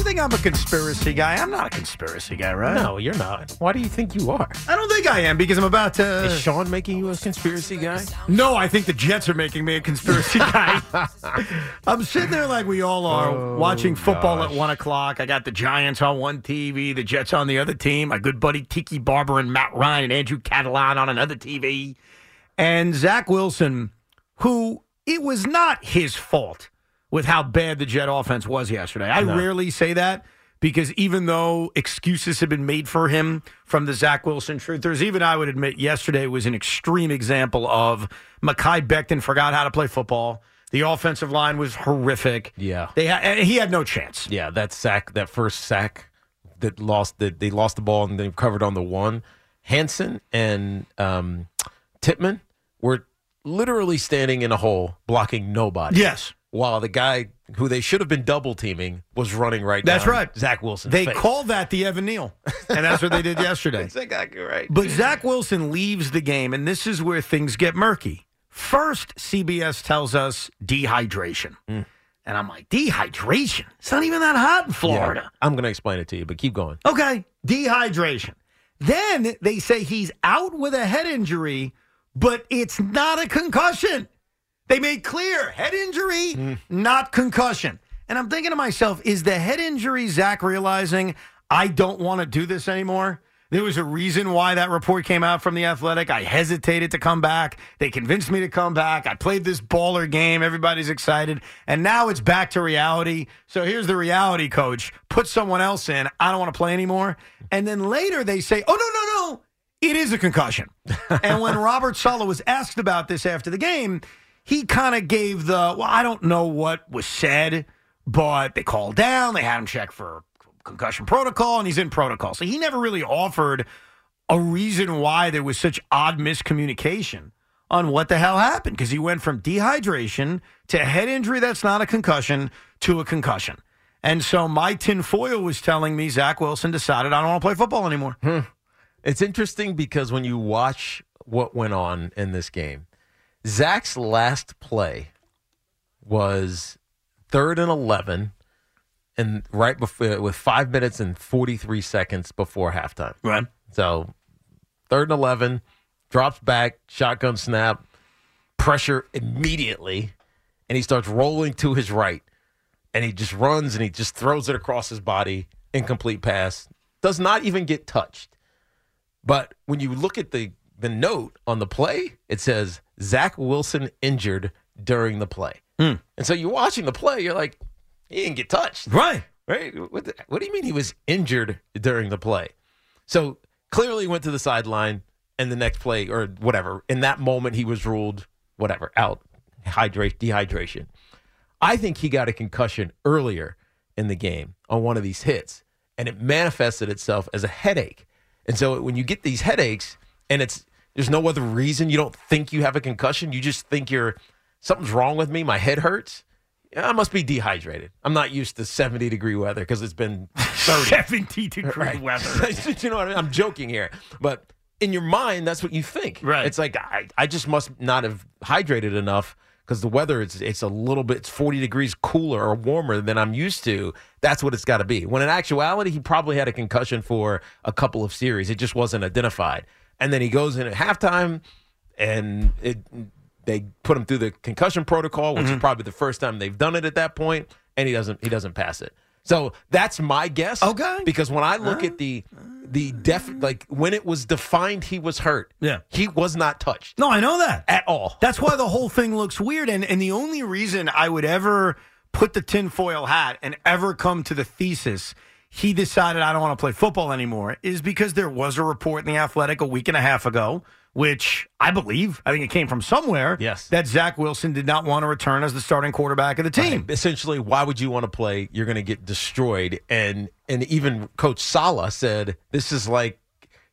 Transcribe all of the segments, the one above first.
You think I'm a conspiracy guy? I'm not a conspiracy guy, right? No, you're not. Why do you think you are? I don't think I am because I'm about to. Is Sean making you a conspiracy guy? No, I think the Jets are making me a conspiracy guy. I'm sitting there like we all are, Oh, watching football gosh. at one o'clock. I got the Giants on one TV, the Jets on the other team. My good buddy Tiki Barber and Matt Ryan and Andrew Catalon on another TV, and Zach Wilson, who it was not his fault with how bad the Jet offense was yesterday. I No. rarely say that because even though excuses have been made for him from the Zach Wilson truthers, even I would admit yesterday was an extreme example of Mekhi Becton forgot how to play football. The offensive line was horrific. Yeah. They ha- he had no chance. Yeah, that sack, that first sack that lost that they lost the ball and they covered on the one. Hanson and um, Tippmann were literally standing in a hole blocking nobody. Yes. While the guy who they should have been double teaming was running right That's right. Zach Wilson. They call that the Evan Neal, and that's what they did yesterday. That's exactly right. But Zach Wilson leaves the game, and this is where things get murky. First, CBS tells us dehydration. Hmm. And I'm like, dehydration? It's not even that hot in Florida. Yeah, I'm going to explain it to you, but keep going. Okay, dehydration. Then they say he's out with a head injury, but it's not a concussion. They made clear head injury, not concussion. And I'm thinking to myself, is the head injury Zach realizing I don't want to do this anymore? There was a reason why that report came out from the Athletic. I hesitated to come back. They convinced me to come back. I played this baller game. Everybody's excited. And now it's back to reality. So here's the reality, coach. Put someone else in. I don't want to play anymore. And then later they say, oh, no, no, no. It is a concussion. and when Robert Saleh was asked about this after the game, he kind of gave the, well, I don't know what was said, but they called down. They had him check for concussion protocol, and he's in protocol. So he never really offered a reason why there was such odd miscommunication on what the hell happened because he went from dehydration to head injury that's not a concussion to a concussion. And so my tinfoil was telling me Zach Wilson decided I don't want to play football anymore. Hmm. It's interesting because when you watch what went on in this game, Zach's last play was third and 11 and right before with 5 minutes and 43 seconds before halftime. Right. So, third and 11, drops back, shotgun snap, pressure immediately, and he starts rolling to his right. And he just runs and he just throws it across his body, incomplete pass, does not even get touched. But when you look at the, the note on the play, it says Zach Wilson injured during the play. Hmm. And so you're watching the play, you're like, he didn't get touched. Right. Right? What, the- what do you mean he was injured during the play? So clearly went to the sideline and the next play or whatever. In that moment, he was ruled whatever out, hydrate, dehydration. I think he got a concussion earlier in the game on one of these hits, and it manifested itself as a headache. And so when you get these headaches, and it's there's no other reason you don't think you have a concussion, you just think you're something's wrong with me, my head hurts. I must be dehydrated. I'm not used to 70 degree weather because it's been 30. 70 degree weather. you know what I mean? I'm joking here, but in your mind, that's what you think. Right. It's like I, I just must not have hydrated enough because the weather it's it's a little bit it's 40 degrees cooler or warmer than I'm used to. That's what it's got to be. When in actuality, he probably had a concussion for a couple of series. It just wasn't identified. And then he goes in at halftime, and it they put him through the concussion protocol, which is mm-hmm. probably the first time they've done it at that point, and he doesn't he doesn't pass it. So that's my guess. Okay. Because when I look at the the def like when it was defined he was hurt, Yeah. he was not touched No, I know that. at all. That's why the whole thing looks weird. And and the only reason I would ever put the tinfoil hat and ever come to the thesis he decided I don't want to play football anymore is because there was a report in the Athletic a week and a half ago which I believe, I think it came from somewhere. Yes. That Zach Wilson did not want to return as the starting quarterback of the team. Right. Essentially, why would you want to play? You're going to get destroyed. And and even Coach Saleh said this is like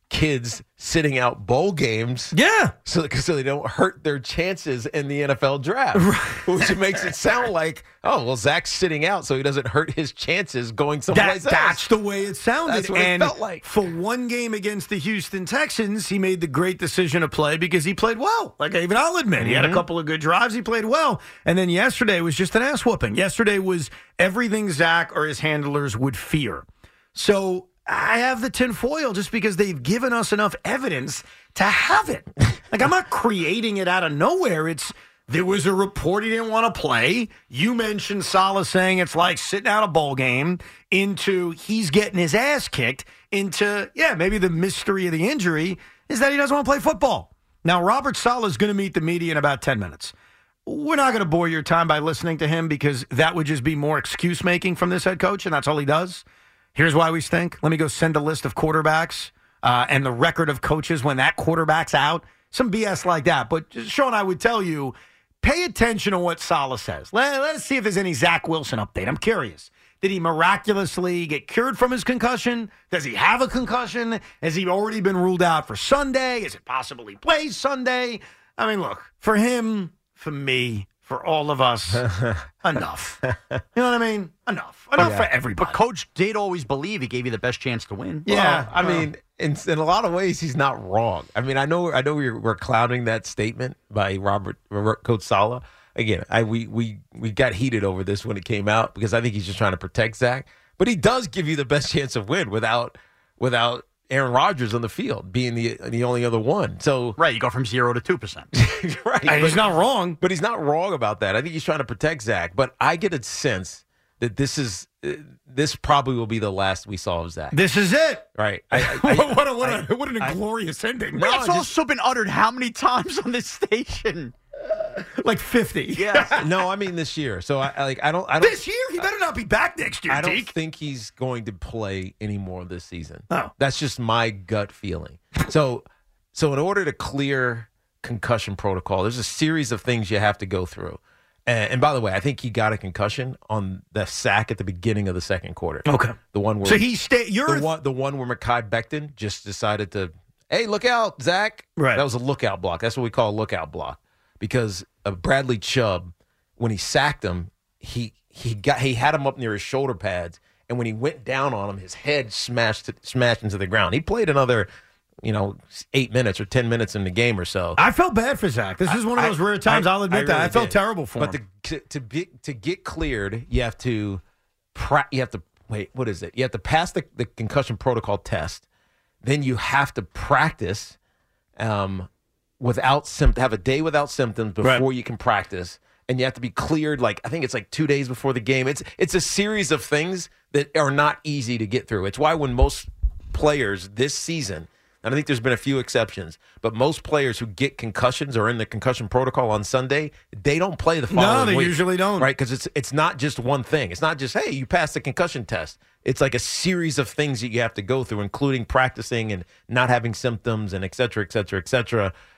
kids sitting out bowl games. Yeah. So, so they don't hurt their chances in the NFL draft, which makes it sound like, oh, well, Zach's sitting out, so he doesn't hurt his chances going someplace That, else. that's the way it sounded. That's what it felt like. For one game against the Houston Texans, he made the great decision to play because he played well. Like even I'll admit, he had Mm-hmm. a couple of good drives. He played well. And then yesterday was just an ass whooping. Yesterday was everything Zach or his handlers would fear. So I have the tinfoil just because they've given us enough evidence to have it. like I'm not creating it out of nowhere. It's there was a report he didn't want to play. You mentioned Saleh saying it's like sitting out a bowl game into he's getting his ass kicked into yeah, maybe the mystery of the injury is that he doesn't want to play football. Now Robert Saleh is going to meet the media in about 10 minutes. We're not going to bore your time by listening to him because that would just be more excuse making from this head coach, and that's all he does. Here's why we stink. Let me go send a list of quarterbacks uh, and the record of coaches when that quarterback's out. Some BS like that. But Sean, I would tell you, pay attention to what Saleh says. Let, let's see if there's any Zach Wilson update. I'm curious. Did he miraculously get cured from his concussion? Does he have a concussion? Has he already been ruled out for Sunday? Is it possible he plays Sunday? I mean, look, for him, for me, for all of us, enough. You know what I mean? Enough. Enough for everybody. But coach did always believe he gave you the best chance to win. Yeah, Well, I mean, in, in a lot of ways, he's not wrong. I mean, I know, I know, we're, we're clouding that statement by Robert, Robert Coach Saleh. Again, I we we we got heated over this when it came out because I think he's just trying to protect Zach. But he does give you the best chance of win without without Aaron Rodgers on the field being the the only other one. So Right, you go from zero to two percent. right, And he's but- not wrong. but he's not wrong about that. I think he's trying to protect Zach. But I get a sense that this is uh, this probably will be the last we saw of Zach. This is it. Right? I, I, I- what a, what, a, I- what an I- inglorious ending. No, That's just- also been uttered how many times on this station? like 50. Yeah. no, I mean this year. So I, I like I don't I don't This year, he better not be back next year, I don't Deke. think he's going to play anymore this season. Oh. That's just my gut feeling. So so in order to clear concussion protocol, there's a series of things you have to go through. And, and by the way, I think he got a concussion on the sack at the beginning of the second quarter. Okay. The one where So he stay. You're the one the one where Mekhi Becton just decided to, hey, look out, Zach. Right. That was a lookout block. That's what we call a lookout block because of Bradley Chubb when he sacked him, he he got he had him up near his shoulder pads, and when he went down on him, his head smashed smashed into the ground. He played another, you know, eight minutes or ten minutes in the game or so. I felt bad for Zach. This is one of I- those rare times. I- I, will admit I that I felt did. terrible for but him. to, to be to get cleared, you have to you have to wait. What is it? You have to pass the, the concussion protocol test. Then you have to practice um, without symptoms. Have a day without symptoms before Right. you can practice, and you have to be cleared. Like I think it's like two days before the game. It's it's a series of things that are not easy to get through. It's why when most players this season. and I think there's been a few exceptions, but most players who get concussions or in the concussion protocol on Sunday, they don't play the following. No, they week, usually don't. Right? Because it's it's not just one thing. It's not just hey, you passed the concussion test. It's like a series of things that you have to go through, including practicing and not having symptoms and et cetera, et cetera, et cetera,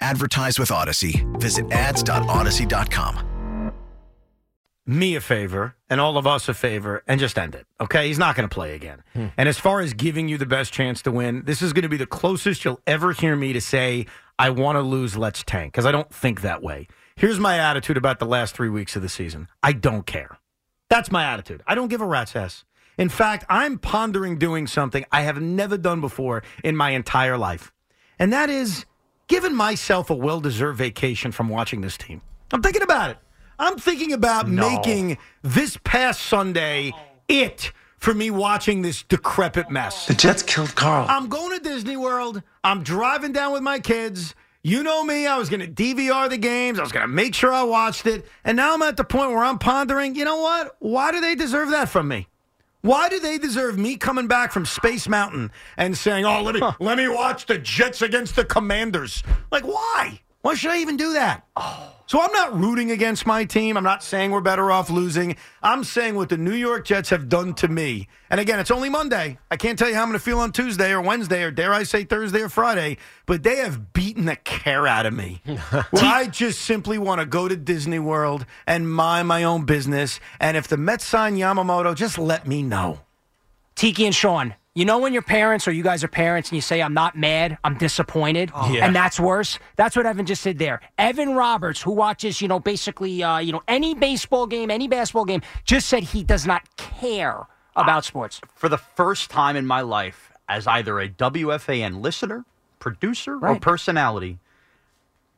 Advertise with Audacy. Visit ads.audacy.com. me a favor and all of us a favor and just end it. Okay? He's not going to play again. Hmm. And as far as giving you the best chance to win, this is going to be the closest you'll ever hear me to say, I want to lose, let's tank, because I don't think that way. Here's my attitude about the last three weeks of the season I don't care. That's my attitude. I don't give a rat's ass. In fact, I'm pondering doing something I have never done before in my entire life. And that is giving myself a well deserved vacation from watching this team. I'm thinking about it. I'm thinking about making this past Sunday it for me watching this decrepit mess. The Jets killed Carl. I'm going to Disney World. I'm driving down with my kids. You know me, I was going to DVR the games. I was going to make sure I watched it. And now I'm at the point where I'm pondering, you know what? Why do they deserve that from me? Why do they deserve me coming back from Space Mountain and saying, "Oh, let me let me watch the Jets against the Commanders"? Like, why? Why should I even do that? So I'm not rooting against my team. I'm not saying we're better off losing. I'm saying what the New York Jets have done to me. And again, it's only Monday. I can't tell you how I'm going to feel on Tuesday or Wednesday or dare I say Thursday or Friday, but they have beaten the care out of me. Where I just simply want to go to Disney World and mind my own business. And if the Mets sign Yamamoto, just let me know. Tiki and Sean, you know when your parents or you guys are parents and you say, I'm not mad, I'm disappointed, Yeah. and that's worse? That's what Evan just did there. Evan Roberts, who watches, you know, basically, uh, you know, any baseball game, any basketball game, just said he does not care about sports. For the first time in my life, as either a WFAN listener, producer, or personality,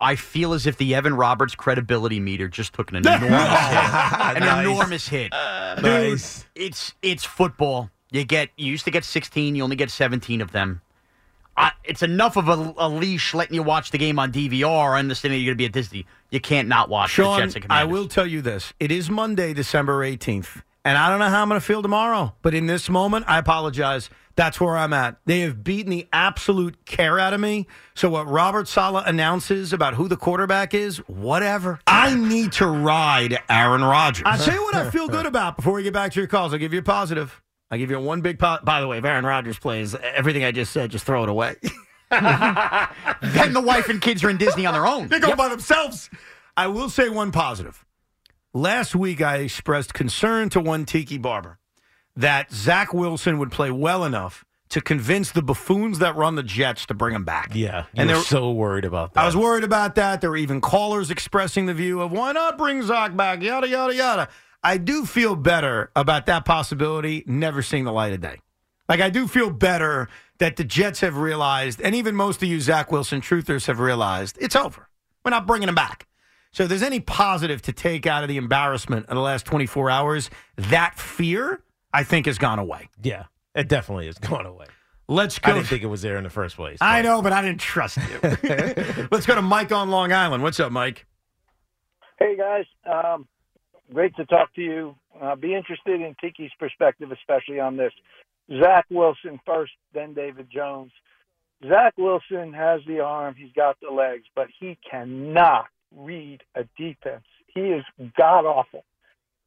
I feel as if the Evan Roberts credibility meter just took an enormous hit. An Nice. enormous hit. Nice. It's it's football. You get you used to get 16, you only get 17 of them. I, it's enough of a, a leash letting you watch the game on DVR, understanding you're going to be at Disney. You can't not watch the Sean, Jets and I will tell you this. It is Monday, December 18th. And I don't know how I'm going to feel tomorrow. But in this moment, I apologize. That's where I'm at. They have beaten the absolute care out of me. So what Robert Saleh announces about who the quarterback is, whatever. I need to ride Aaron Rodgers. I'll tell you what I feel good about before we get back to your calls. I'll give you a positive. I'll give you one big po- By the way, if Aaron Rodgers plays, everything I just said, just throw it away. then the wife and kids are in Disney on their own. They go by themselves. I will say one positive. Last week, I expressed concern to one Tiki Barber that Zach Wilson would play well enough to convince the buffoons that run the Jets to bring him back. Yeah, you and were there, so worried about that. I was worried about that. There were even callers expressing the view of why not bring Zach back, yada, yada, yada. I do feel better about that possibility never seeing the light of day. Like, I do feel better that the Jets have realized, and even most of you Zach Wilson truthers have realized, it's over. We're not bringing him back. So, if there's any positive to take out of the embarrassment of the last 24 hours, that fear, I think, has gone away. yeah, it definitely has gone away. Let's go. I go. didn't think it was there in the first place. I know, but I didn't trust you. Let's go to Mike on Long Island. What's up, Mike? Hey guys, um, great to talk to you. Uh, be interested in Tiki's perspective, especially on this. Zach Wilson first, then David Jones. Zach Wilson has the arm, he's got the legs, but he cannot read a defense. He is god awful,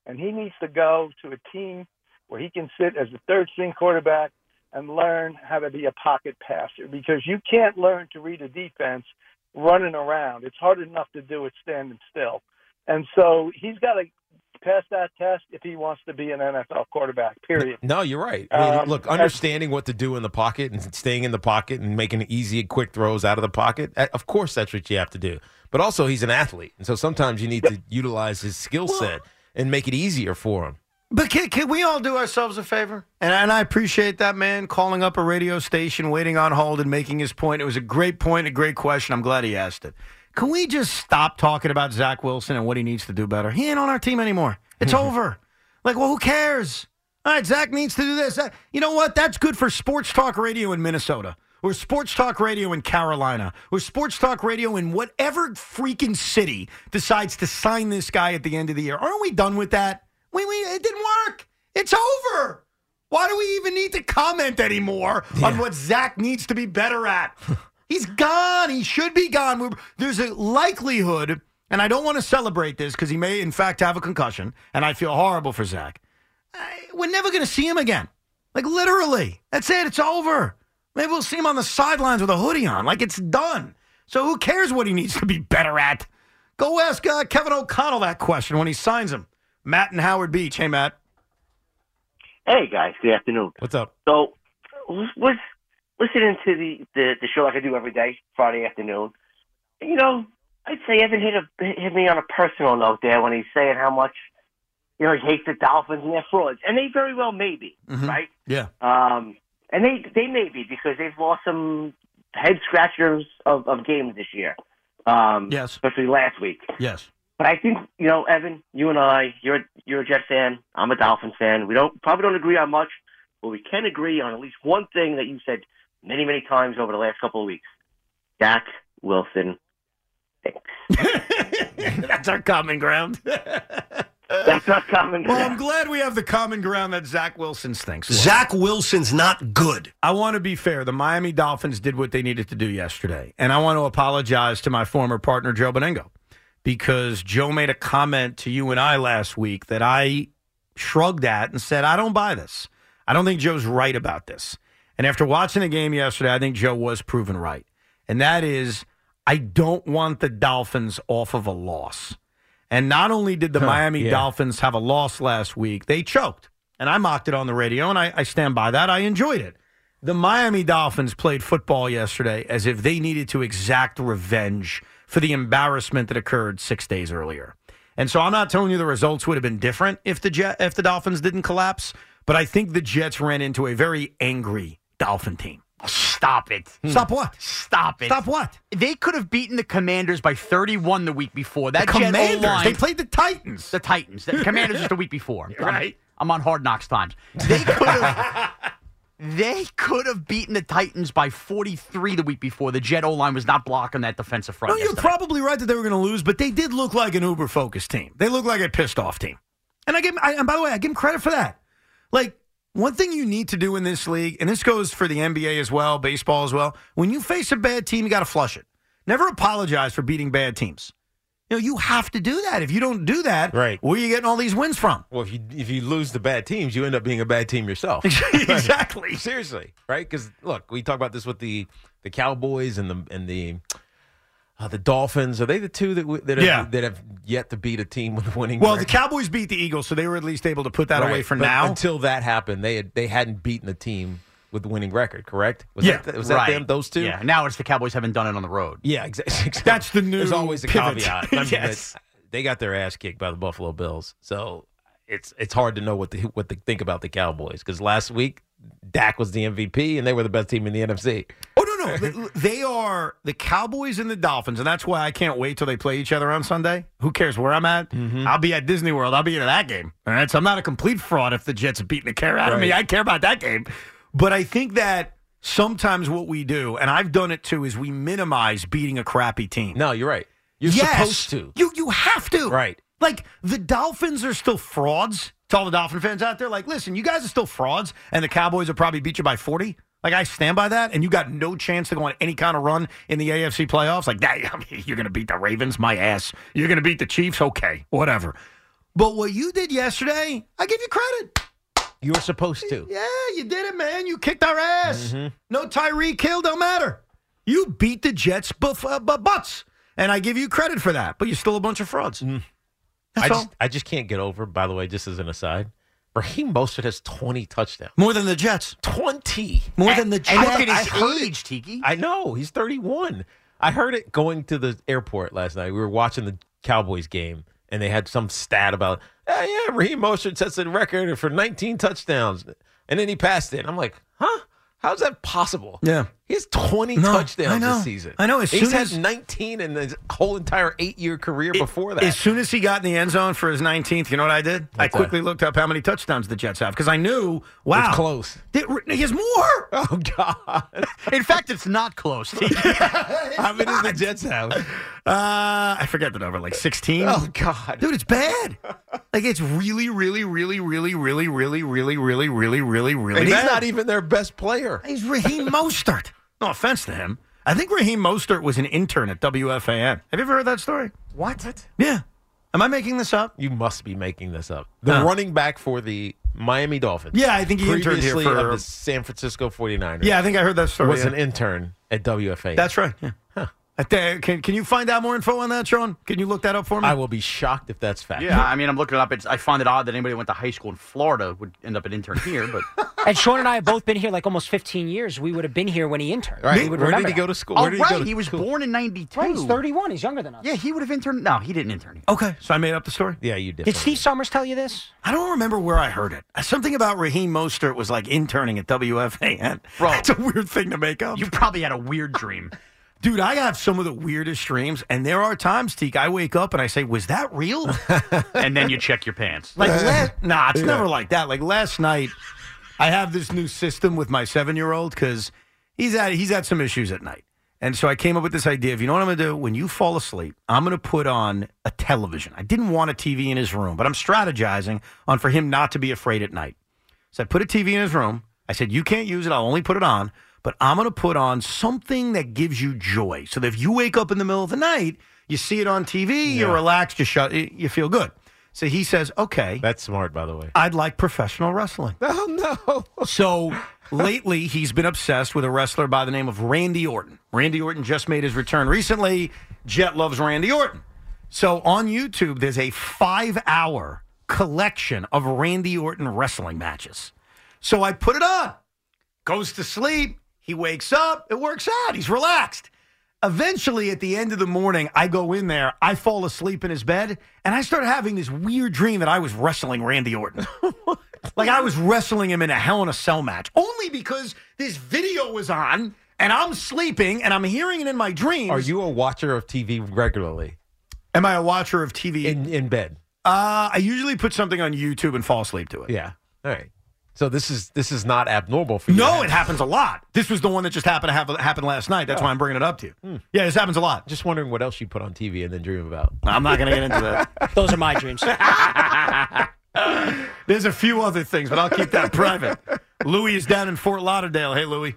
and he needs to go to a team where he can sit as a third string quarterback and learn how to be a pocket passer because you can't learn to read a defense running around. It's hard enough to do it standing still. And so he's got to pass that test if he wants to be an NFL quarterback, period. No, you're right. I mean, Um, look, understanding what to do in the pocket and staying in the pocket and making easy, quick throws out of the pocket. Of course, that's what you have to do. But also, he's an athlete, and so sometimes you need to utilize his skill set and make it easier for him. But can, can we all do ourselves a favor? And, and I appreciate that man calling up a radio station, waiting on hold, and making his point. It was a great point, a great question. I'm glad he asked it. Can we just stop talking about Zach Wilson and what he needs to do better? He ain't on our team anymore. It's over. Like, well, who cares? All right, Zach needs to do this. Uh, you know what? That's good for sports talk radio in Minnesota, or sports talk radio in Carolina, or sports talk radio in whatever freaking city decides to sign this guy at the end of the year. Aren't we done with that? We, we it didn't work. It's over. Why do we even need to comment anymore on what Zach needs to be better at? He's gone. He should be gone. We're, there's a likelihood, and I don't want to celebrate this because he may, in fact, have a concussion, and I feel horrible for Zach. I, we're never going to see him again. Like, literally. That's it. It's over. Maybe we'll see him on the sidelines with a hoodie on. Like, it's done. So who cares what he needs to be better at? Go ask uh, Kevin O'Connell that question when he signs him. Matt and Howard Beach. Hey, Matt. Hey guys, good afternoon. What's up? So, was listening to the, the the show like I do every day, Friday afternoon. You know, I'd say Evan hit a hit me on a personal note there when he's saying how much you know he hates the Dolphins and their frauds, and they very well may be, Mhm. right? Yeah. Um, and they they may be because they've lost some head scratchers of, of games this year. Um, Yes. especially last week. Yes. But I think you know, Evan, you and I, you're you're a Jet fan. I'm a Dolphins fan. We don't probably don't agree on much, but we can agree on at least one thing that you said many, many times over the last couple of weeks. Dak Wilson thinks. That's our common ground. That's not common. Ground. Well, I'm glad we have the common ground that Zach Wilson stinks. Zach Wilson's not good. I want to be fair. The Miami Dolphins did what they needed to do yesterday. And I want to apologize to my former partner, Joe Benigno, because Joe made a comment to you and I last week that I shrugged at and said, I don't buy this. I don't think Joe's right about this. And after watching the game yesterday, I think Joe was proven right. And that is, I don't want the Dolphins off of a loss. And not only did the Miami yeah. Dolphins have a loss last week, they choked. And I mocked it on the radio, and I, I stand by that. I enjoyed it. The Miami Dolphins played football yesterday as if they needed to exact revenge for the embarrassment that occurred six days earlier. And so I'm not telling you the results would have been different if the Jet, if the Dolphins didn't collapse, but I think the Jets ran into a very angry Dolphin team. Stop it. Hmm. Stop what? Stop it. Stop what? They could have beaten the Commanders by 31 the week before. That The Jet Commanders. O-line- They played the Titans. the Titans. The Commanders just the week before. I'm- Right. I'm, on Hard Knocks times. They could have. They could have beaten the Titans by 43 the week before. The Jet O line was not blocking that defensive front. No, you're yesterday. probably right that they were going to lose, but they did look like an uber focused team. They look like a pissed off team. And I give I, and by the way, I give them credit for that. Like one thing you need to do in this league, and this goes for the NBA as well, baseball as well. When you face a bad team, you got to flush it. Never apologize for beating bad teams. You know, you have to do that. If you don't do that, Right. where are you getting all these wins from? Well, if you if you lose the bad teams, you end up being a bad team yourself. exactly. Seriously, right? Because look, we talk about this with the the Cowboys and the and the uh, the Dolphins. Are they the two that w- that have, Yeah. that have yet to beat a team with a winning? Record? Well, the? Cowboys beat the Eagles, so they were at least able to put that away Right. for But now. Until that happened, they had they hadn't beaten a team with the winning record. Correct? Was Yeah. that, was that them? Those two? Yeah. Now it's the Cowboys haven't done it on the road. Yeah, exactly. That's the new There's always a pivot. caveat. I mean, Yes. they got their ass kicked by the Buffalo Bills, so it's it's hard to know what to what to think about the Cowboys because last week Dak was the MVP and they were the best team in the NFC. No, no, they are the Cowboys and the Dolphins, and that's why I can't wait till they play each other on Sunday. Who cares where I'm at? Mm-hmm. I'll be at Disney World. I'll be at that game. All right, so I'm not a complete fraud if the Jets are beating the care out of me. I care about that game, but I think that sometimes what we do, and I've done it too, is we minimize beating a crappy team. No, you're right. You're Yes. supposed to. You you have to. Right. Like the Dolphins are still frauds. To all the Dolphin fans out there, like, listen, you guys are still frauds, and the Cowboys will probably beat you by forty. Like I stand by that, and you got no chance to go on any kind of run in the AFC playoffs. Like that, I mean, you're going to beat the Ravens, my ass. You're going to beat the Chiefs, okay, whatever. But what you did yesterday, I give you credit. You were supposed to. Yeah, you did it, man. You kicked our ass. No Tyreek Hill, don't matter. You beat the Jets buff, uh, bu- butts, and I give you credit for that. But you're still a bunch of frauds. That's I all. just I just can't get over. By the way, just as an aside, Raheem Mostert has 20 touchdowns. More than the Jets. 20. More than the And Jets. look at I his age, Tiki. I know he's 31. I heard it going to the airport last night. We were watching the Cowboys game, and they had some stat about, "Ah, yeah, Raheem Mostert sets the record for 19 touchdowns, and then he passed it. I'm like, huh? How's that possible? Yeah. He has 20 No, touchdowns I this season. I know, as he's had as- 19 in his whole entire eight-year career before that. As soon as he got in the end zone for his 19th, you know what I did? I What's quickly looked up how many touchdowns the Jets have because I knew, wow. It's close. Did- He has more. Oh God! In fact, it's not close. Tiki. How many does the Jets have? Uh, I forget the number, like 16. Oh God! Dude, it's bad. Like it's really, really, really, really, really, really, really, really, really, really, really bad. And he's bad. not even their best player. He's Raheem Mostert. No offense to him. I think Raheem Mostert was an intern at WFAN. Have you ever heard that story? What? Yeah. Am I making this up? You must be making this up. The No. running back for the Miami Dolphins. Yeah, I think he interned here previously for. of the San Francisco 49ers. yeah, I think I heard that story. was yeah. an intern at WFA. That's right. Yeah. I thi- uh, Can, can you find out more info on that, Sean? Can you look that up for me? I will be shocked if that's fact. yeah, I mean, I'm looking it up. It's, I find it odd that anybody who went to high school in Florida would end up an intern here, but And Sean and I have both been here like almost 15 years. We would have been here when he interned. Right. We would Where did remember he that. go to school? oh Where did he go right, to he was school? born in '92. Right, he's 31. He's younger than us. Yeah, he would have interned. No, he didn't intern. Okay, so I made up the story. Yeah, you did. Did Steve Somers tell you this? I don't remember where I heard it. Uh, something about Raheem Mostert was like interning at WFAN. Bro. That's a weird thing to make up. You probably had a weird dream. Dude, I have some of the weirdest dreams, and there are times, Teak, I wake up and I say, "Was that real?" and then you check your pants. Like, last, nah, it's never like that. Like last night, I have this new system with my seven-year-old because he's had he's had some issues at night, And so I came up with this idea of, you know what I'm going to do? When you fall asleep, I'm going to put on a television. I didn't want a TV in his room, but I'm strategizing on for him not to be afraid at night. So I put a TV in his room. I said, you can't use it. I'll only put it on, but I'm going to put on something that gives you joy. So that if you wake up in the middle of the night, you see it on TV, you're relaxed, you shut, you feel good. So he says, okay, That's smart, by the way. I'd like professional wrestling. Oh no! So lately, he's been obsessed with a wrestler by the name of Randy Orton. Randy Orton just made his return recently. Jet loves Randy Orton. So on YouTube, there's a five hour collection of Randy Orton wrestling matches. So I put it on. Goes to sleep. He wakes up. It works out. He's relaxed. Eventually, at the end of the morning, I go in there. I fall asleep in his bed, and I start having this weird dream that I was wrestling Randy Orton. like I was wrestling him in a Hell in a Cell match, only because this video was on, and I'm sleeping, and I'm hearing it in my dreams. Are you a watcher of TV regularly Am I a watcher of TV? in in bed? uh, I usually put something on YouTube and fall asleep to it. Yeah. All right. So this is this is not abnormal for you. No, it happens a lot. This was the one that just happened to happen, happen last night. That's why I'm bringing it up to you. Yeah, this happens a lot. Just wondering what else you put on TV and then dream about. I'm not going to get into that. Those are my dreams. There's a few other things, but I'll keep that private. Louis is down in Fort Lauderdale. Hey, Louis.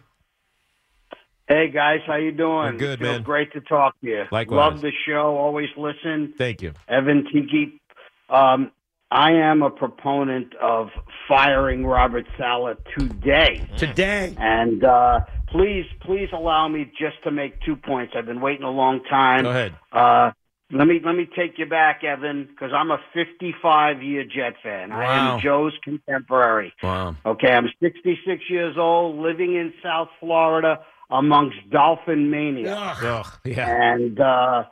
Hey guys, how you doing? We're good, Feels man. Great to talk to you. Likewise. Love the show. Always listen. Thank you. Evan Tiki. Um, I am a proponent of firing Robert Saleh today. Today. And uh, please, please allow me just to make two points. I've been waiting a long time. Go ahead. Uh, let me let me take you back, Evan, because I'm a 55 year Jet fan. Wow. I am Joe's contemporary. Wow. Okay, I'm 66 years old, living in South Florida amongst dolphin mania. Ugh, yeah. And uh,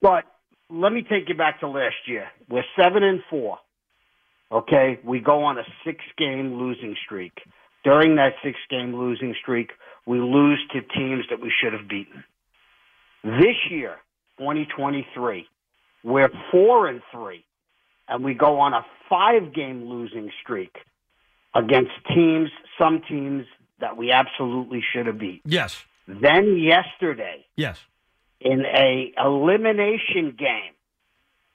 but let me take you back to last year. We're seven and four. Okay, we go on a six-game losing streak. During that six-game losing streak, we lose to teams that we should have beaten. This year, 2023, we're four and three, and we go on a five-game losing streak against teams, some teams that we absolutely should have beat. Yes. Then yesterday, Yes. In a elimination game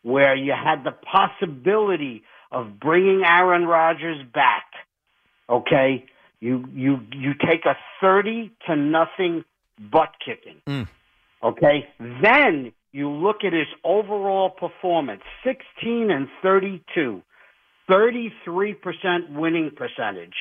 where you had the possibility of bringing Aaron Rodgers back, okay, you you you take a thirty to nothing butt kicking, Mm. okay. Then you look at his overall performance: sixteen and 32, 33 percent winning percentage.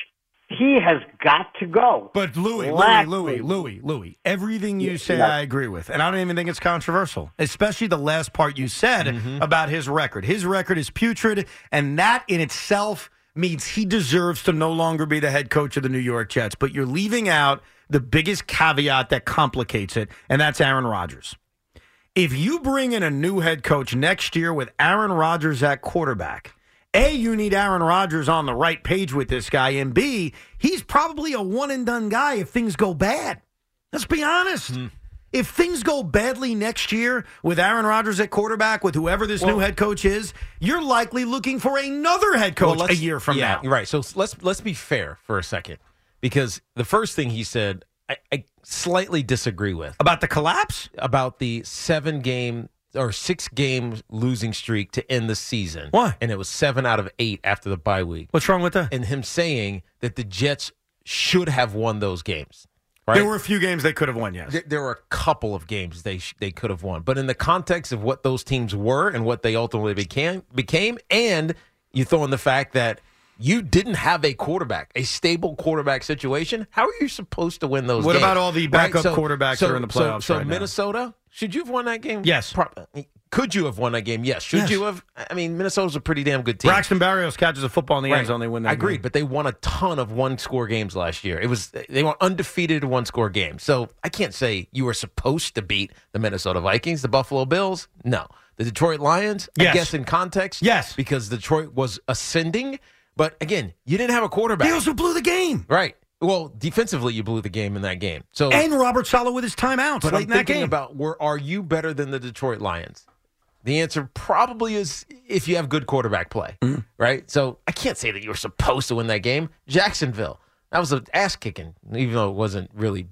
He has got to go. But Louis, Louis, Louis, Louis, Louis, everything you say. I agree with. And I don't even think it's controversial, especially the last part you said mm-hmm. about his record. His record is putrid, and that in itself means he deserves to no longer be the head coach of the New York Jets. But you're leaving out the biggest caveat that complicates it, and that's Aaron Rodgers. If you bring in a new head coach next year with Aaron Rodgers at quarterback, A, you need Aaron Rodgers on the right page with this guy, and B, he's probably a one and done guy if things go bad. Let's be honest. Hmm. If things go badly next year with Aaron Rodgers at quarterback, with whoever this new head coach is, you're likely looking for another head Well, coach a year from yeah, now. Right. So let's let's be fair for a second, because the first thing he said, I, I slightly disagree with About the collapse? about the seven game or six game losing streak to end the season. Why? And it was seven out of eight after the bye week. What's wrong with that? And him saying that the Jets should have won those games. Right. There were a few games they could have won, yes. There, there were a couple of games they sh- they could have won, but in the context of what those teams were and what they ultimately became, became, and you throw in the fact that you didn't have a quarterback, a stable quarterback situation. How are you supposed to win those? What games? about all the backup quarterbacks so, that are in the so- playoffs So, right now? Minnesota, should you have won that game? Yes. Pro- could you have won that game? Yes. Should Yes. you have? I mean, Minnesota's a pretty damn good team. Braxton Berrios catches a football in the end zone, they win that game. I agreed, game. but they won a ton of one score games last year. It was they were undefeated one score games. So I can't say you were supposed to beat the Minnesota Vikings, the Buffalo Bills. No. The Detroit Lions, I Yes. guess in context. Yes. Because Detroit was ascending. But again, you didn't have a quarterback. They also blew the game. right. Well, defensively you blew the game in that game. So And Robert Saleh with his timeouts but late I'm in that game. about where are you better than the Detroit Lions? The answer probably is if you have good quarterback play, Mm-hmm. right? So I can't say that you were supposed to win that game. Jacksonville, that was an ass kicking, even though it wasn't really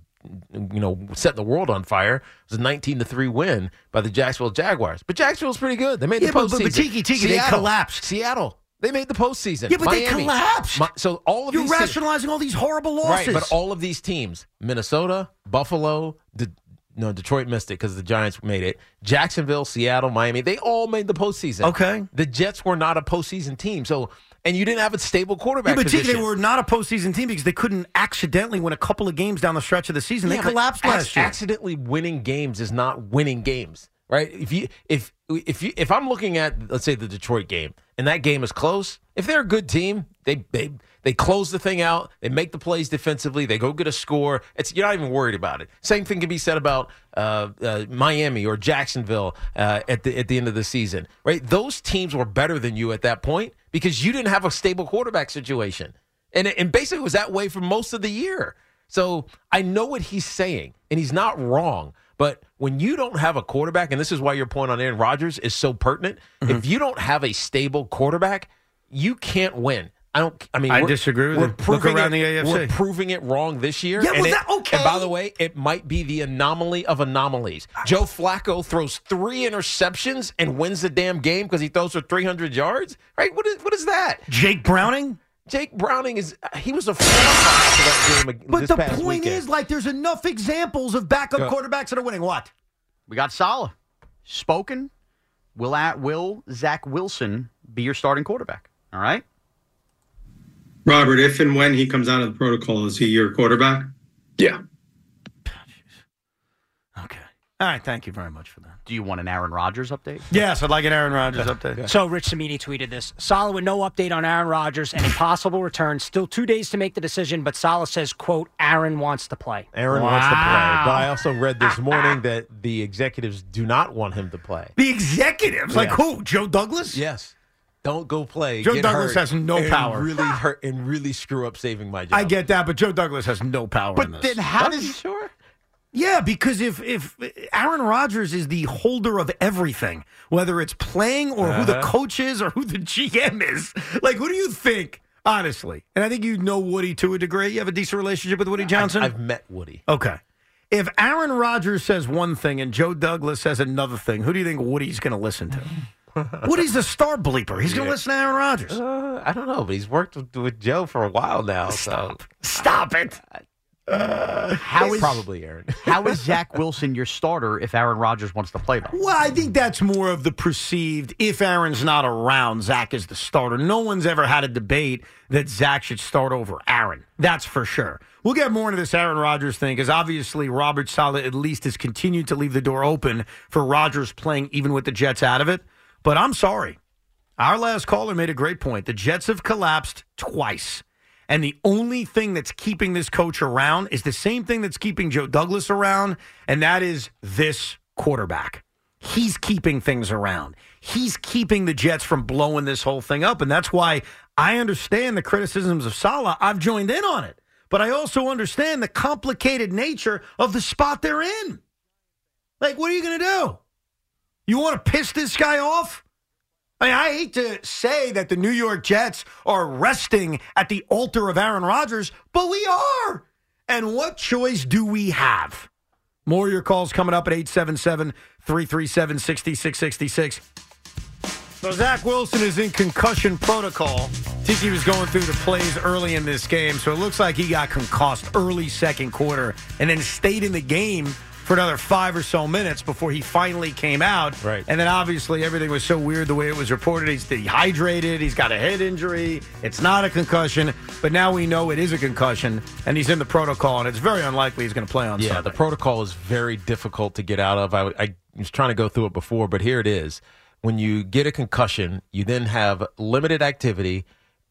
you know, setting the world on fire. It was a 19 to three win by the Jacksonville Jaguars. But Jacksonville's pretty good. They made Yeah, the but- postseason. but- but Tiki, Tiki, they collapsed. Seattle. They made the postseason. Yeah, but they collapsed. Mi- so all of You're teams- rationalizing all these horrible losses. Right, but all of these teams, Minnesota, Buffalo, De- no, Detroit missed it because the Giants made it. Jacksonville, Seattle, Miami, they all made the postseason. Okay. The Jets were not a postseason team. So, and you didn't have a stable quarterback yeah, but position. they were not a postseason team because they couldn't accidentally win a couple of games down the stretch of the season. Yeah, they collapsed ac- last year. Accidentally winning games is not winning games, right? If you if if you if I'm looking at let's say the Detroit game and that game is close, if they're a good team, they they they close the thing out, they make the plays defensively, they go get a score. It's you're not even worried about it. Same thing can be said about uh, uh, Miami or Jacksonville uh, at the at the end of the season, right? Those teams were better than you at that point because you didn't have a stable quarterback situation, and and basically it was that way for most of the year. So I know what he's saying, and he's not wrong. But when you don't have a quarterback, and this is why your point on Aaron Rodgers is so pertinent, Mm-hmm. if you don't have a stable quarterback, you can't win. I don't. I mean, I we're- disagree with we're you. Look proving around it- the AFC. We're proving it wrong this year. Yeah, and well, it- that- okay. And by the way, it might be the anomaly of anomalies. Joe Flacco throws three interceptions and wins the damn game because he throws for 300 yards. Right? What is what is that? Jake Browning? Jake Browning is he was a fraud for of that game But this the past point weekend. is, like, there's enough examples of backup Go. quarterbacks that are winning. What? We got Saleh. Spoken. Will at, will Zach Wilson be your starting quarterback? All right. Robert, if and when he comes out of the protocol, is he your quarterback? Yeah. Oh, okay. All right. Thank you very much for that. Do you want an Aaron Rodgers update? Yes, I'd like an Aaron Rodgers update. So Rich Cimini tweeted this. Saleh with no update on Aaron Rodgers and a possible return. Still two days to make the decision, but Saleh says, quote, Aaron wants to play. Aaron wants to play. But I also read this morning that the executives do not want him to play. The executives, like Yes. who? Joe Douglas? Yes. Don't go play. Joe get Douglas hurt, has no and power. Really hurt and really screw up saving my job. I get that, but Joe Douglas has no power in But this. then how does sure? Yeah, because if if Aaron Rodgers is the holder of everything, whether it's playing or who the Uh-huh. coach is or who the GM is, like who do you think? Honestly, and I think you know Woody to a degree. You have a decent relationship with Woody Johnson. I've met Woody. okay. If Aaron Rodgers says one thing and Joe Douglas says another thing, who do you think Woody's going to listen to? Woody's the star bleeper. He's going to Yeah. listen to Aaron Rodgers. Uh, I don't know, but he's worked with, with Joe for a while now. So Stop it. How is probably Aaron. how is Zach Wilson your starter if Aaron Rodgers wants to play though? Well, I think that's more of the perceived. If Aaron's not around, Zach is the starter. No one's ever had a debate that Zach should start over Aaron. That's for sure. We'll get more into this Aaron Rodgers thing because obviously Robert Saleh at least has continued to leave the door open for Rodgers playing even with the Jets out of it. But I'm sorry. Our last caller made a great point. The Jets have collapsed twice. And the only thing that's keeping this coach around is the same thing that's keeping Joe Douglas around, and that is this quarterback. He's keeping things around. He's keeping the Jets from blowing this whole thing up. And that's why I understand the criticisms of Saleh. I've joined in on it. But I also understand the complicated nature of the spot they're in. Like, what are you going to do? You want to piss this guy off? I mean, I hate to say that the New York Jets are resting at the altar of Aaron Rodgers, but we are. And what choice do we have? More of your calls coming up at 877 337 6666. So Zach Wilson is in concussion protocol. Tiki was going through the plays early in this game, so it looks like he got concussed early second quarter and then stayed in the game for another five or so minutes before he finally came out. Right. And then obviously everything was so weird the way it was reported. He's dehydrated. He's got a head injury. It's not a concussion, but now we know it is a concussion, and he's in the protocol, and it's very unlikely he's going to play on Yeah, Sunday. the protocol is very difficult to get out of. I, I was trying to go through it before, but here it is. When you get a concussion, you then have limited activity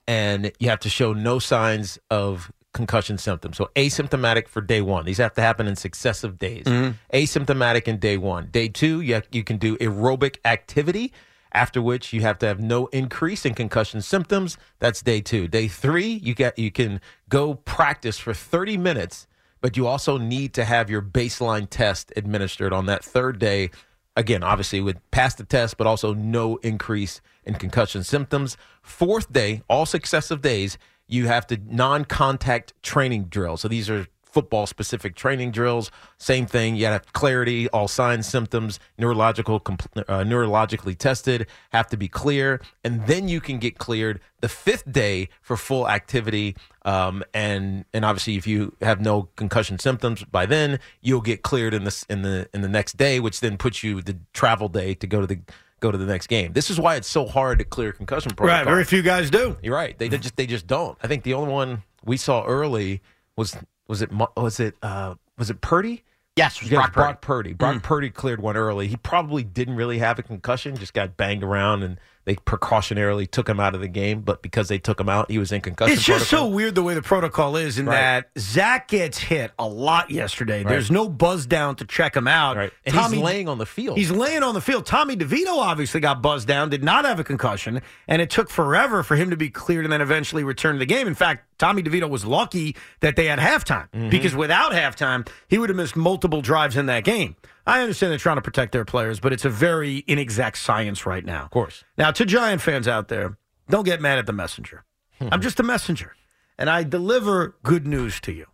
and you have to show no signs of concussion symptoms. So asymptomatic for day one. These have to happen in successive days. Mm-hmm. Asymptomatic in day one. Day two, you, have, you can do aerobic activity. After which you have to have no increase in concussion symptoms. That's day two. Day three, you get you can go practice for 30 minutes but you also need to have your baseline test administered on that third day. Again, obviously, with pass the test, but also no increase in concussion symptoms. Fourth day, all successive days, you have to non contact training drills. So these are football specific training drills. Same thing. You have clarity, all signs, symptoms, neurological, compl- uh, neurologically tested, have to be clear, and then you can get cleared the fifth day for full activity. Um, and and obviously, if you have no concussion symptoms by then, you'll get cleared in the in the in the next day, which then puts you the travel day to go to the go to the next game. This is why it's so hard to clear concussion protocol. Right, very few guys do. You're right. They, they just they just don't. I think the only one we saw early was was it was it uh, was it Purdy? Yes, it was Yeah, Brock Purdy. Brock Purdy. Brock Purdy cleared one early. He probably didn't really have a concussion, just got banged around, and they precautionarily took him out of the game. But because they took him out, he was in concussion. It's just protocol. so weird the way the protocol is in Right. that Zach gets hit a lot yesterday. Right. There's no buzz down to check him out. Right. And he's laying on the field. He's laying on the field. Tommy DeVito obviously got buzzed down, did not have a concussion, and it took forever for him to be cleared and then eventually return to the game. In fact, Tommy DeVito was lucky that they had halftime Mm-hmm. because without halftime, he would have missed multiple drives in that game. I understand they're trying to protect their players, but it's a very inexact science right now. Of course. Now, to Giant fans out there, don't get mad at the messenger. I'm just a messenger, and I deliver good news to you.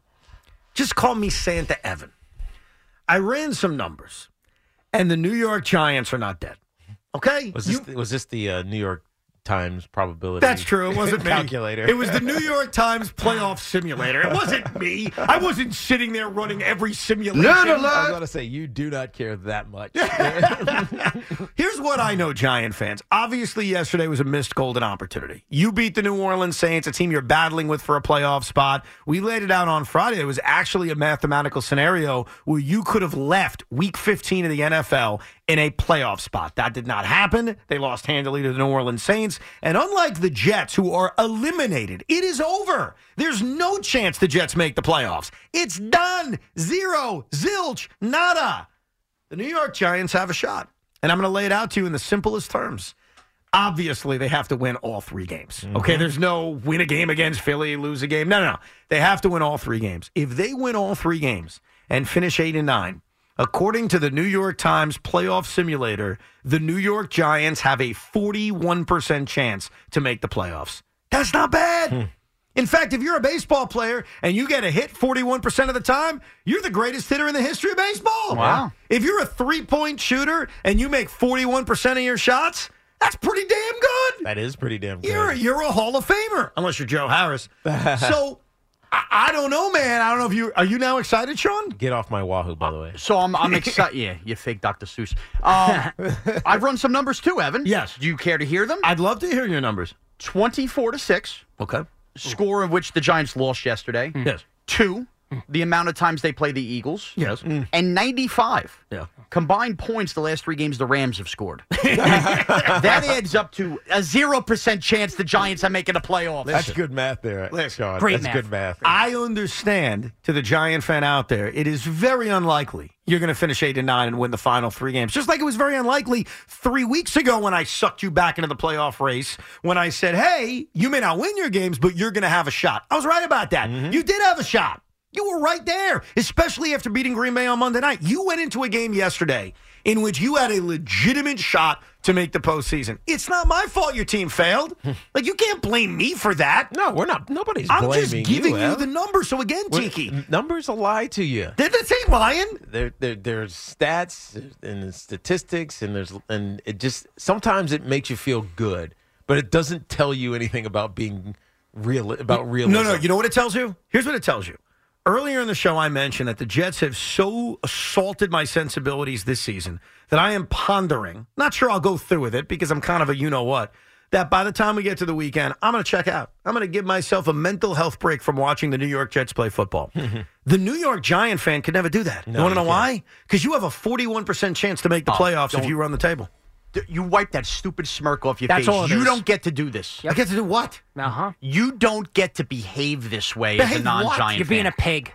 Just call me Santa Evan. I ran some numbers, and the New York Giants are not dead. Okay? was this was this the uh, New York Times probability? That's true. It wasn't me. calculator. It was the New York Times playoff simulator. It wasn't me. I wasn't sitting there running every simulation. I was going to say you do not care that much. Here's what I know, Giant fans. Obviously, yesterday was a missed golden opportunity. You beat the New Orleans Saints, a team you're battling with for a playoff spot. We laid it out on Friday. It was actually a mathematical scenario where you could have left week 15 of the NFL in a playoff spot. That did not happen. They lost handily to the New Orleans Saints. And unlike the Jets, who are eliminated, it is over. There's no chance the Jets make the playoffs. It's done. Zero, zilch, nada. The New York Giants have a shot. And I'm going to lay it out to you in the simplest terms. Obviously, they have to win all three games. Mm-hmm. Okay, there's no win a game against Philly, lose a game. No, no, no. They have to win all three games. If they win all three games and finish eight and nine, according to the New York Times playoff simulator, the New York Giants have a 41% chance to make the playoffs. That's not bad. Hmm. In fact, if you're a baseball player and you get a hit 41% of the time, you're the greatest hitter in the history of baseball. Wow. If you're a three point shooter and you make 41% of your shots, that's pretty damn good. that is pretty damn good. You're, you're a Hall of Famer, unless you're Joe Harris. so I, I don't know, man. I don't know if you are you now excited, Sean? Get off my Wahoo, by the way. So I'm, I'm excited. yeah, you fake Dr. Seuss. Um, I've run some numbers too, Evan. Yes. Do you care to hear them? I'd love to hear your numbers. 24 to 6, Okay. score of which the Giants lost yesterday. Yes. Two, Mm. the amount of times they play the Eagles. Yes. Mm. And 95 Yeah. combined points the last three games the Rams have scored. that adds up to a 0% chance the Giants are making a playoff. That's good math there, Sean. Great That's math. good math. I understand to the Giant fan out there, it is very unlikely you're going to finish eight and nine and win the final three games. Just like it was very unlikely three weeks ago when I sucked you back into the playoff race when I said, "Hey, you may not win your games, but you're going to have a shot." I was right about that. Mm-hmm. You did have a shot. You were right there, especially after beating Green Bay on Monday night. You went into a game yesterday in which you had a legitimate shot to make the postseason. It's not my fault your team failed. Hmm. like you can't blame me for that. no, we're not. Nobody's I'm just giving you, Ev. the numbers. So again, We're- Tiki, Numbers a lie to you. did this ain't lying. There, there, there's stats and statistics, and there's, and it just sometimes it makes you feel good, but it doesn't tell you anything about being real about realism. No, no. You know what it tells you? Here's what it tells you. Earlier in the show, I mentioned that the Jets have so assaulted my sensibilities this season that I am pondering. Not sure I'll go through with it because I'm kind of a you know what. That by the time we get to the weekend, I'm going to check out. I'm going to give myself a mental health break from watching the New York Jets play football. the New York Giant fan could never do that. you No, want to you know why? Because you have a 41% chance to make the Oh, playoffs if you run the table. D- You wipe that stupid smirk off your That's face. all it you is. don't get to do this. I get to do what? Uh huh. You don't get to behave this way as Behave a what? non-Giant You're being a pig.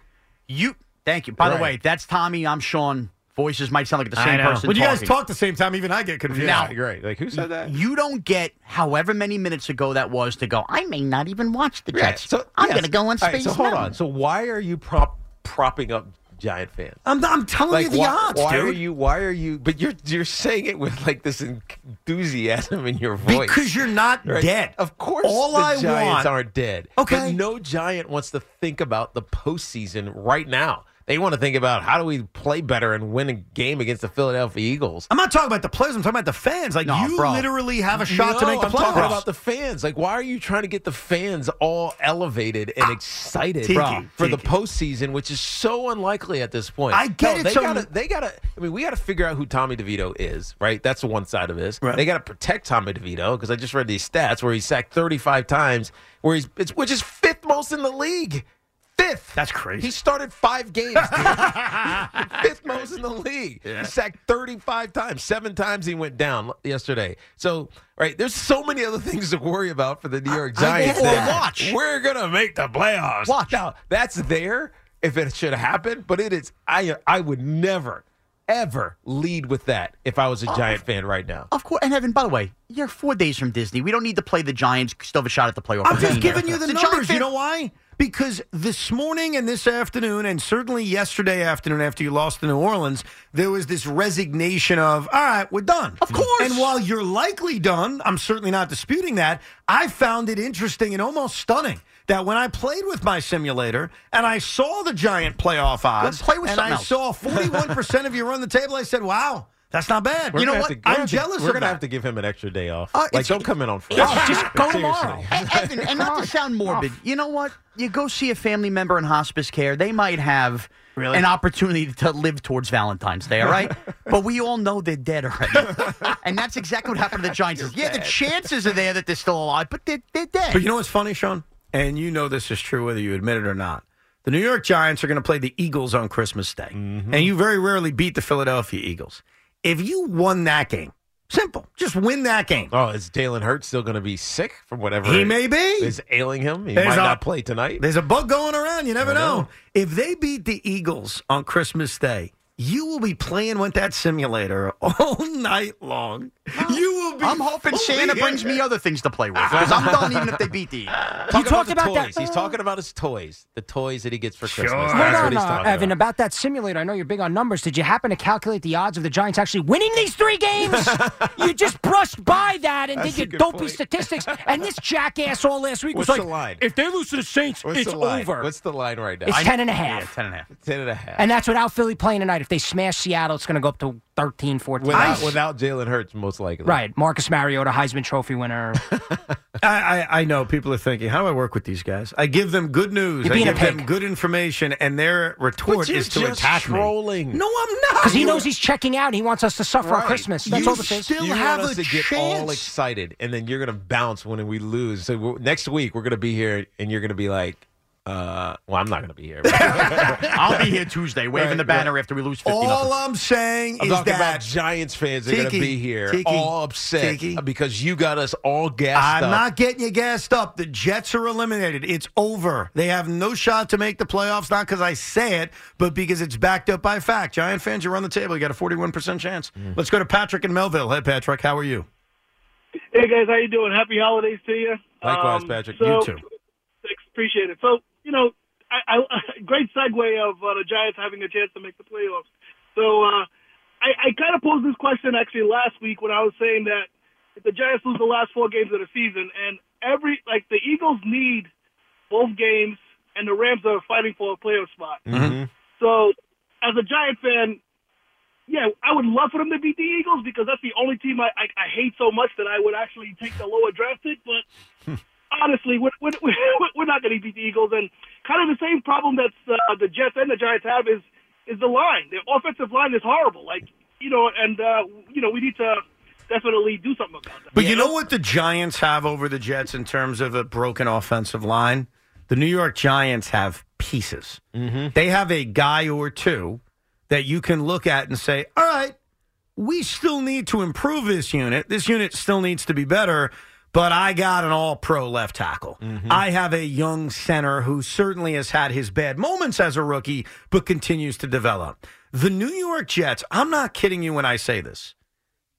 You thank you. By the way, that's Tommy. I'm Sean. Voices might sound like the same person. When you guys talk the same time, even I get confused. Yeah, great. Like who said that? You don't get however many minutes ago that was to go. I may not even watch the Yeah, Jets. so- I'm yes. going to go on All right, Space so hold Mountain." on. So why are you prop, propping up Giant fans. I'm, I'm telling Like you the why, odds, why dude. are you? Why are you? But you're you're saying it with like this enthusiasm in your voice Because you're not Right? dead. Of course, All the I Giants want- aren't dead. Okay. but no Giant wants to think about the postseason right now. They want to think about how do we play better and win a game against the Philadelphia Eagles. I'm not talking about the players. I'm talking about the fans. Like No, you bro. literally have a shot to make the I'm talking about the fans. Like, why are you trying to get the fans all elevated and excited Tiki, bro, for the Tiki. postseason, which is so unlikely at this point? I get No, it, They so- gotta, they gotta. I mean, we got to figure out who Tommy DeVito is, right? That's the one side of this. Right. They got to protect Tommy DeVito because I just read these stats where he's sacked 35 times, where he's it's, which is fifth most in the league. Fifth. That's crazy. He started five games. Fifth most in the league. He sacked 35 times. Seven times he went down yesterday. So, right, there's so many other things to worry about for the New York I Giants. that. Watch. We're going to make the playoffs. Watch. Now, that's there if it should happen, but it is, I, I would never, ever lead with that if I was a oh, Giant fan right now. Of course, and Evan. By the way, you're four days from Disney. We don't need to play the Giants. Still have a shot at the playoff. I'm just giving you the Giant numbers. You know why? Because this morning and this afternoon, and certainly yesterday afternoon after you lost to New Orleans, there was this resignation of, all right, we're done. Of course. And while you're likely done, I'm certainly not disputing that. I found it interesting and almost stunning that when I played with my simulator and I saw the giant playoff odds, play with and I else. saw 41% of you run the table, I said, wow, that's not bad. We're you know what? I'm gonna jealous We're of going to that. have to give him an extra day off. Uh, like, don't come in on Friday. Just go tomorrow. E- Evan, and not to sound morbid, you know what? You go see a family member in hospice care, they might have Really? an opportunity to live towards Valentine's Day, all right? but we all know they're dead already. and that's exactly what happened to the Giants. Yeah, the chances are there that they're still alive, but they're, they're dead. But you know what's funny, Sean? And you know this is true whether you admit it or not. The New York Giants are going to play the Eagles on Christmas Day. And you very rarely beat the Philadelphia Eagles. If you won that game, simple, just win that game. Oh, is Jalen Hurts still going to be sick from whatever He may be. is ailing him? He There's might a- not play tonight. There's a bug going around. You never know. know. If they beat the Eagles on Christmas Day, you will be playing with that simulator all night long. You will be. I'm hoping fully Santa brings me other things to play with because I'm done even if they beat the Eagles. Talking talked about, about the that- toys. He's talking about his toys, the toys that he gets for Sure. Christmas. Hold That's Hold what on, he's uh, talking Evan, about. about that simulator. I know you're big on numbers. Did you happen to calculate the odds of the Giants actually winning these three games? you just brushed by that and That's did your dopey point. statistics. And this jackass all last week What's was the like, line? if they lose to the Saints, What's it's the over. What's the line right now? it's I- 10 and a Yeah, half. 10 and a half. ten and a half. And that's without Philly playing tonight. If they smash Seattle, it's going to go up to 13, 14. without, I- without Jalen Hurts, most likely. Right. Marcus Mariota, Heisman Trophy winner. I, I, I know people are thinking, how do I work with these guys? I give them good news. You're I being a give them good information, and their retort is to just attack me. No, I'm not. Because he knows he's checking out. And he wants us to suffer on Right. Christmas. That's You all this is. still You have want us a to get all excited, and then you're going to bounce when we lose. So next week we're going to be here, and you're going to be like, uh, "Well, I'm not going to be here." I'll be here Tuesday waving Right, the banner after we lose 50 All nothing. I'm saying I'm is talking about that Giants fans are going to be here, Tiki, all upset Tiki. because you got us all gassed I'm up. not getting you gassed up. The Jets are eliminated. It's over. They have no shot to make the playoffs, not because I say it, but because it's backed up by fact. Giant fans, you're on the table. You got a 41% chance. Mm. Let's go to Patrick in Melville. Hey, Patrick, how are you? Hey guys, how you doing? Happy holidays to you. Likewise, Um, Patrick. so- You too. Thanks, appreciate it. So you know, I, I great segue of uh, the Giants having a chance to make the playoffs. So uh, I, I kind of posed this question actually last week when I was saying that if the Giants lose the last four games of the season, and every like the Eagles need both games, and the Rams are fighting for a playoff spot. Mhm. So as a Giant fan, yeah, I would love for them to beat the Eagles because that's the only team I, I, I hate so much that I would actually take the lower draft pick. But honestly, we're, we're, we're not going to beat the Eagles. And kind of the same problem that uh, the Jets and the Giants have is is the line. Their offensive line is horrible. Like you know, and uh, you know, we need to definitely do something about that. But you know what the Giants have over the Jets in terms of a broken offensive line? The New York Giants have pieces. They have a guy or two that you can look at and say, all right, we still need to improve this unit. This unit still needs to be better, but I got an all pro left tackle. Mm-hmm. I have a young center who certainly has had his bad moments as a rookie, but continues to develop. The New York Jets, I'm not kidding you when I say this,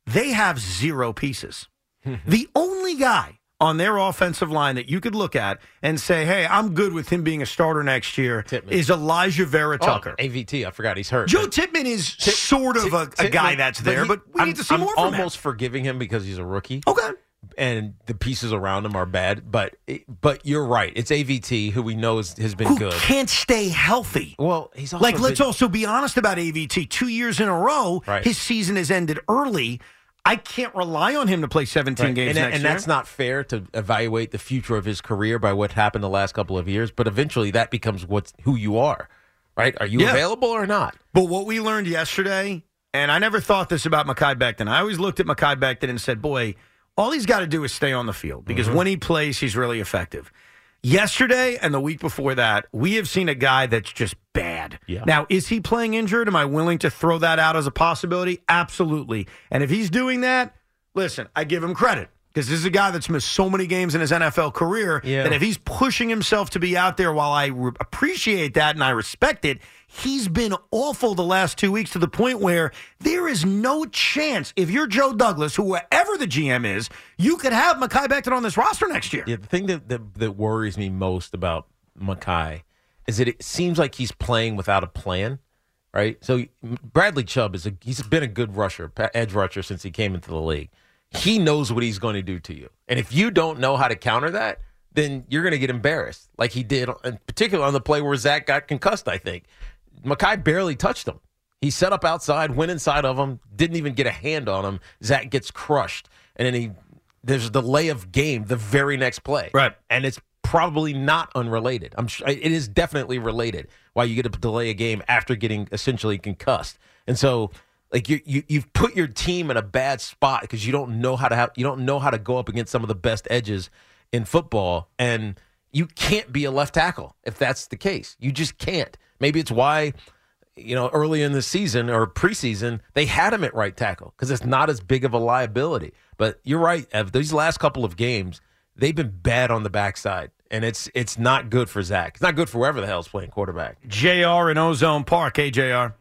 they have zero pieces. the only guy on their offensive line that you could look at and say, "Hey, I'm good with him being a starter next year." Is Alijah Vera Oh, Tucker? AVT. I forgot he's hurt. Joe But is sort of a, a guy that's there, he- but we I'm- need to see I'm more him. almost forgiving him because he's a rookie. Okay. And the pieces around him are bad. But but you're right. It's AVT who we know is, has been Who good. can't stay healthy? Well, he's also like, let's been- also be honest about AVT. Two years in a row, Right. his season has ended early. I can't rely on him to play 17 Right. games and, next and year. that's not fair to evaluate the future of his career by what happened the last couple of years. But eventually, that becomes what's who you are. Right? Are you Yeah. available or not? But what we learned yesterday, and I never thought this about Mekhi Becton. I always looked at Mekhi Becton and said, boy, all he's got to do is stay on the field because Mm-hmm. when he plays, he's really effective. Yesterday and the week before that, we have seen a guy that's just bad. Yeah. Now, is he playing injured? Am I willing to throw that out as a possibility? Absolutely. And if he's doing that, listen, I give him credit because this is a guy that's missed so many games in his NFL career Yeah. that if he's pushing himself to be out there, while I re- appreciate that and I respect it, he's been awful the last two weeks to the point where there is no chance if you're Joe Douglas, whoever the GM is, you could have Mekhi Becton on this roster next year. Yeah, the thing that, that that worries me most about Mekhi is that it seems like he's playing without a plan, right? So Bradley Chubb is a he's been a good rusher, edge rusher since he came into the league. He knows what he's going to do to you, and if you don't know how to counter that, then you're going to get embarrassed, like he did, in particular on the play where Zach got concussed. I think Mekhi barely touched him. He set up outside, went inside of him, didn't even get a hand on him. Zach gets crushed, and then he there's a delay of game the very next play, Right. And it's probably not unrelated. I'm sure it is definitely related. Why you get to delay a game after getting essentially concussed, and so like you, you you've put your team in a bad spot because you don't know how to have you don't know how to go up against some of the best edges in football, and you can't be a left tackle if that's the case. You just can't. Maybe it's why you know, early in the season or preseason, they had him at right tackle because it's not as big of a liability. But you're right, Ev. These last couple of games, they've been bad on the backside, and it's it's not good for Zach. It's not good for whoever the hell's playing quarterback. JR in Ozone Park. Hey, JR.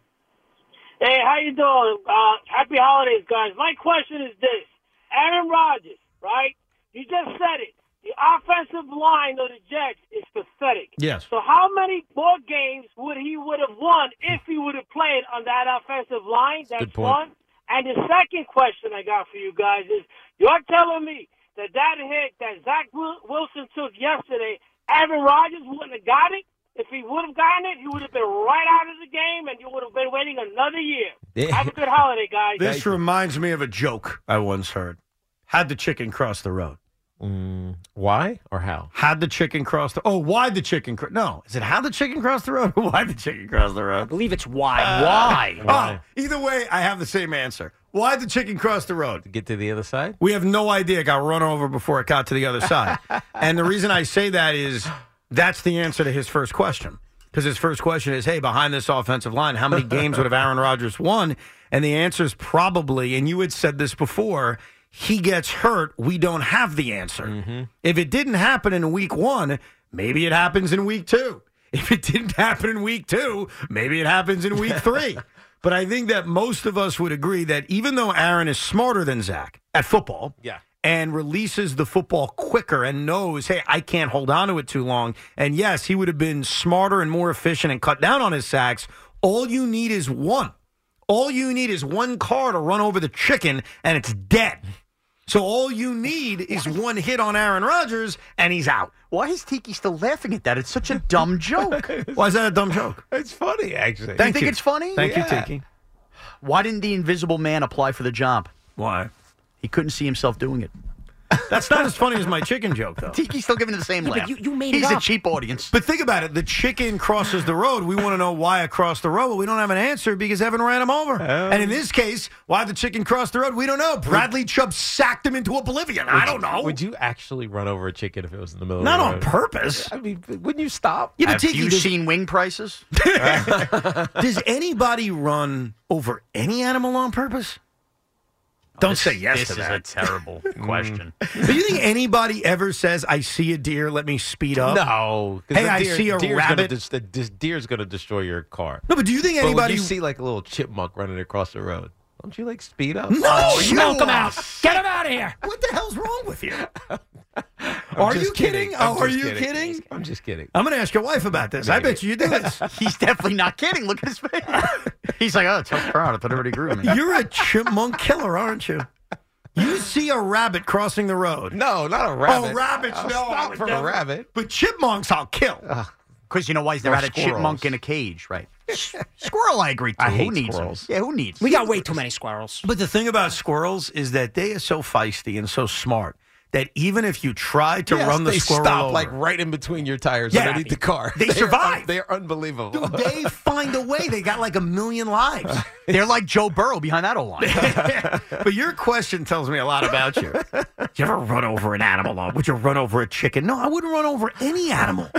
Hey, how you doing? Uh, happy holidays, guys. My question is this: Aaron Rodgers, right? You just said it. The offensive line of the Jets is pathetic. Yes. So how many more games would he would have won if he would have played on that offensive line? That's Good point. one. And the second question I got for you guys is: You're telling me that that hit that Zach Wilson took yesterday, Aaron Rodgers wouldn't have got it? If he would have gotten it, he would have been right out of the game, and you would have been waiting another year. Have a good holiday, guys. This reminds me of a joke I once heard. Had the chicken cross the road? Mm, why or how? Had the chicken cross the? Oh, why the chicken? Cro- no, is it how the chicken crossed the road? or Why the chicken crossed the road? I road? believe it's why. Why? Why? Oh, either way, I have the same answer. Why the chicken cross the road? To get to the other side? We have no idea. It got run over before it got to the other side. and the reason I say that is that's the answer to his first question. Because his first question is, hey, behind this offensive line, how many games would have Aaron Rodgers won? And the answer is probably, and you had said this before, he gets hurt. We don't have the answer. Mm-hmm. If it didn't happen in week one, maybe it happens in week two. If it didn't happen in week two, maybe it happens in week three. but I think that most of us would agree that even though Aaron is smarter than Zach at football, Yeah. and releases the football quicker and knows, hey, I can't hold on to it too long. And yes, he would have been smarter and more efficient and cut down on his sacks. All you need is one. All you need is one car to run over the chicken and it's dead. So all you need is one hit on Aaron Rodgers and he's out. Why is Tiki still laughing at that? It's such a dumb joke. Why is that a dumb joke? It's funny, actually. Thank you think you. it's funny? Thank Yeah. you, Tiki. Why didn't the Invisible Man apply for the job? Why? He couldn't see himself doing it. That's not as funny as my chicken joke, though. Tiki's still giving it the same Yeah, but laugh. you- you made it He's a cheap audience. But think about it. The chicken crosses the road. We want to know why it crossed the road, but we don't have an answer because Evan ran him over. Oh. and in this case, why the chicken crossed the road, we don't know. Bradley Chubb sacked him into oblivion. I don't know. Would you actually run over a chicken if it was in the middle Not of the on purpose. I mean, wouldn't you stop? Yeah, but Have Tiki, you does, seen wing prices? does anybody run over any animal on purpose? Don't say yes to that. this is a terrible mm. question. Do you think anybody ever says, I see a deer, let me speed up? No. Hey, the I see a deer's Gonna rabbit. the dis- deer's going to destroy your car. No, but do you think But anybody. you see like a little chipmunk running across the road, Don't you like speed up? No, Oh, smoke him out. Get him out of here. What the hell's wrong with you? Oh, are you kidding? I'm Oh, are you kidding? I'm just kidding. I'm going to ask your wife about this. I bet you you do this. He's definitely not kidding. Look at his face. He's like, oh, tough crowd. I thought everybody agree with me. You're a chipmunk killer, aren't you? You see a rabbit crossing the road. No, not a rabbit. Oh, rabbits, I'll no. I Stop would for a rabbit. But chipmunks, I'll kill. Because you know why he's never Or had a chipmunk in a cage, right? Squirrel, I agree. Too. I who hate needs squirrels. Them? Yeah, who needs? We got way too many squirrels. But the thing about squirrels is that they are so feisty and so smart that even if you try to Yes, run the they squirrel stop over, like right in between your tires Yeah. underneath the car. They are survive. un- they're unbelievable. Dude, they find a way. They got like a million lives. They're like Joe Burrow behind that old line. but your question tells me a lot about you. Did you ever run over an animal? Or would you run over a chicken? No, I wouldn't run over any animal.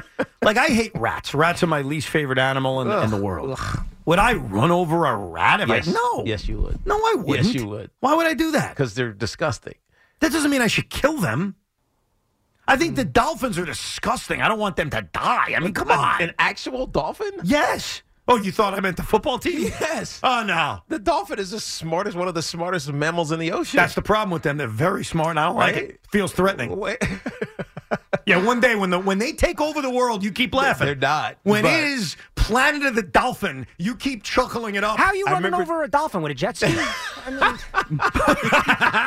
Like I hate rats. Rats are my least favorite animal in, in the world. Would I run over a rat if yes. I no? Yes, you would. No, I wouldn't. Yes, you would. Why would I do that? Because they're disgusting. That doesn't mean I should kill them. I think the dolphins are disgusting. I don't want them to die. I mean, come on. An actual dolphin? Yes. Oh, you thought I meant the football team? Yes. Oh no. The dolphin is the smartest, one of the smartest mammals in the ocean. That's the problem with them. They're very smart, and I don't like it. Feels threatening. Wait, Yeah, one day when the when they take over the world, you keep laughing. they're not. When but- it is Planet of the Dolphin, you keep chuckling it up. How are you I running remember- over a dolphin with a jet ski? I mean,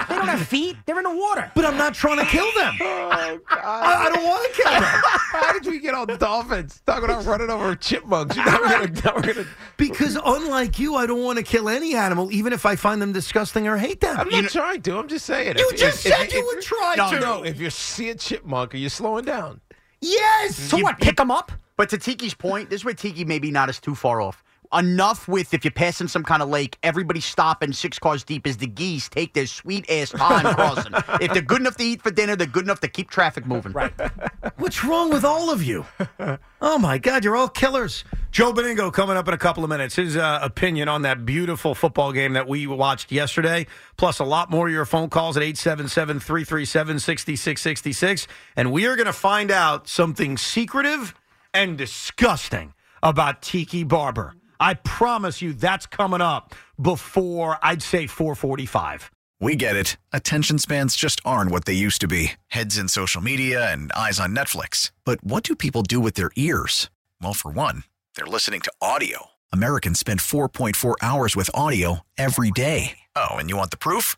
they don't have feet. They're in the water. But I'm not trying to kill them. Oh, God. I, I don't want to kill them How did we get on dolphins? Talking about running over chipmunks. You're gonna, never gonna, because, unlike you, I don't want to kill any animal, even if I find them disgusting or hate them. I'm not trying to. I'm just saying. You If- just if- said if- you if- would try no, to. No, if you see a chipmunk, are you slowing down? Yes. So what? Pick them up? But to Tiki's point, this is where Tiki maybe not is too far off. Enough with if you're passing some kind of lake, everybody stopping six cars deep as the geese take their sweet ass time crossing. If they're good enough to eat for dinner, they're good enough to keep traffic moving. Right. What's wrong with all of you? Oh my God, you're all killers. Joe Benigno coming up in a couple of minutes. His uh, opinion on that beautiful football game that we watched yesterday, plus a lot more of your phone calls at 877 337 6666. And we are going to find out something secretive and disgusting about Tiki Barber. I promise you that's coming up before I'd say 445. We get it. Attention spans just aren't what they used to be heads in social media and eyes on Netflix. But what do people do with their ears? Well, for one, they're listening to audio. Americans spend 4.4 hours with audio every day. Oh, and you want the proof?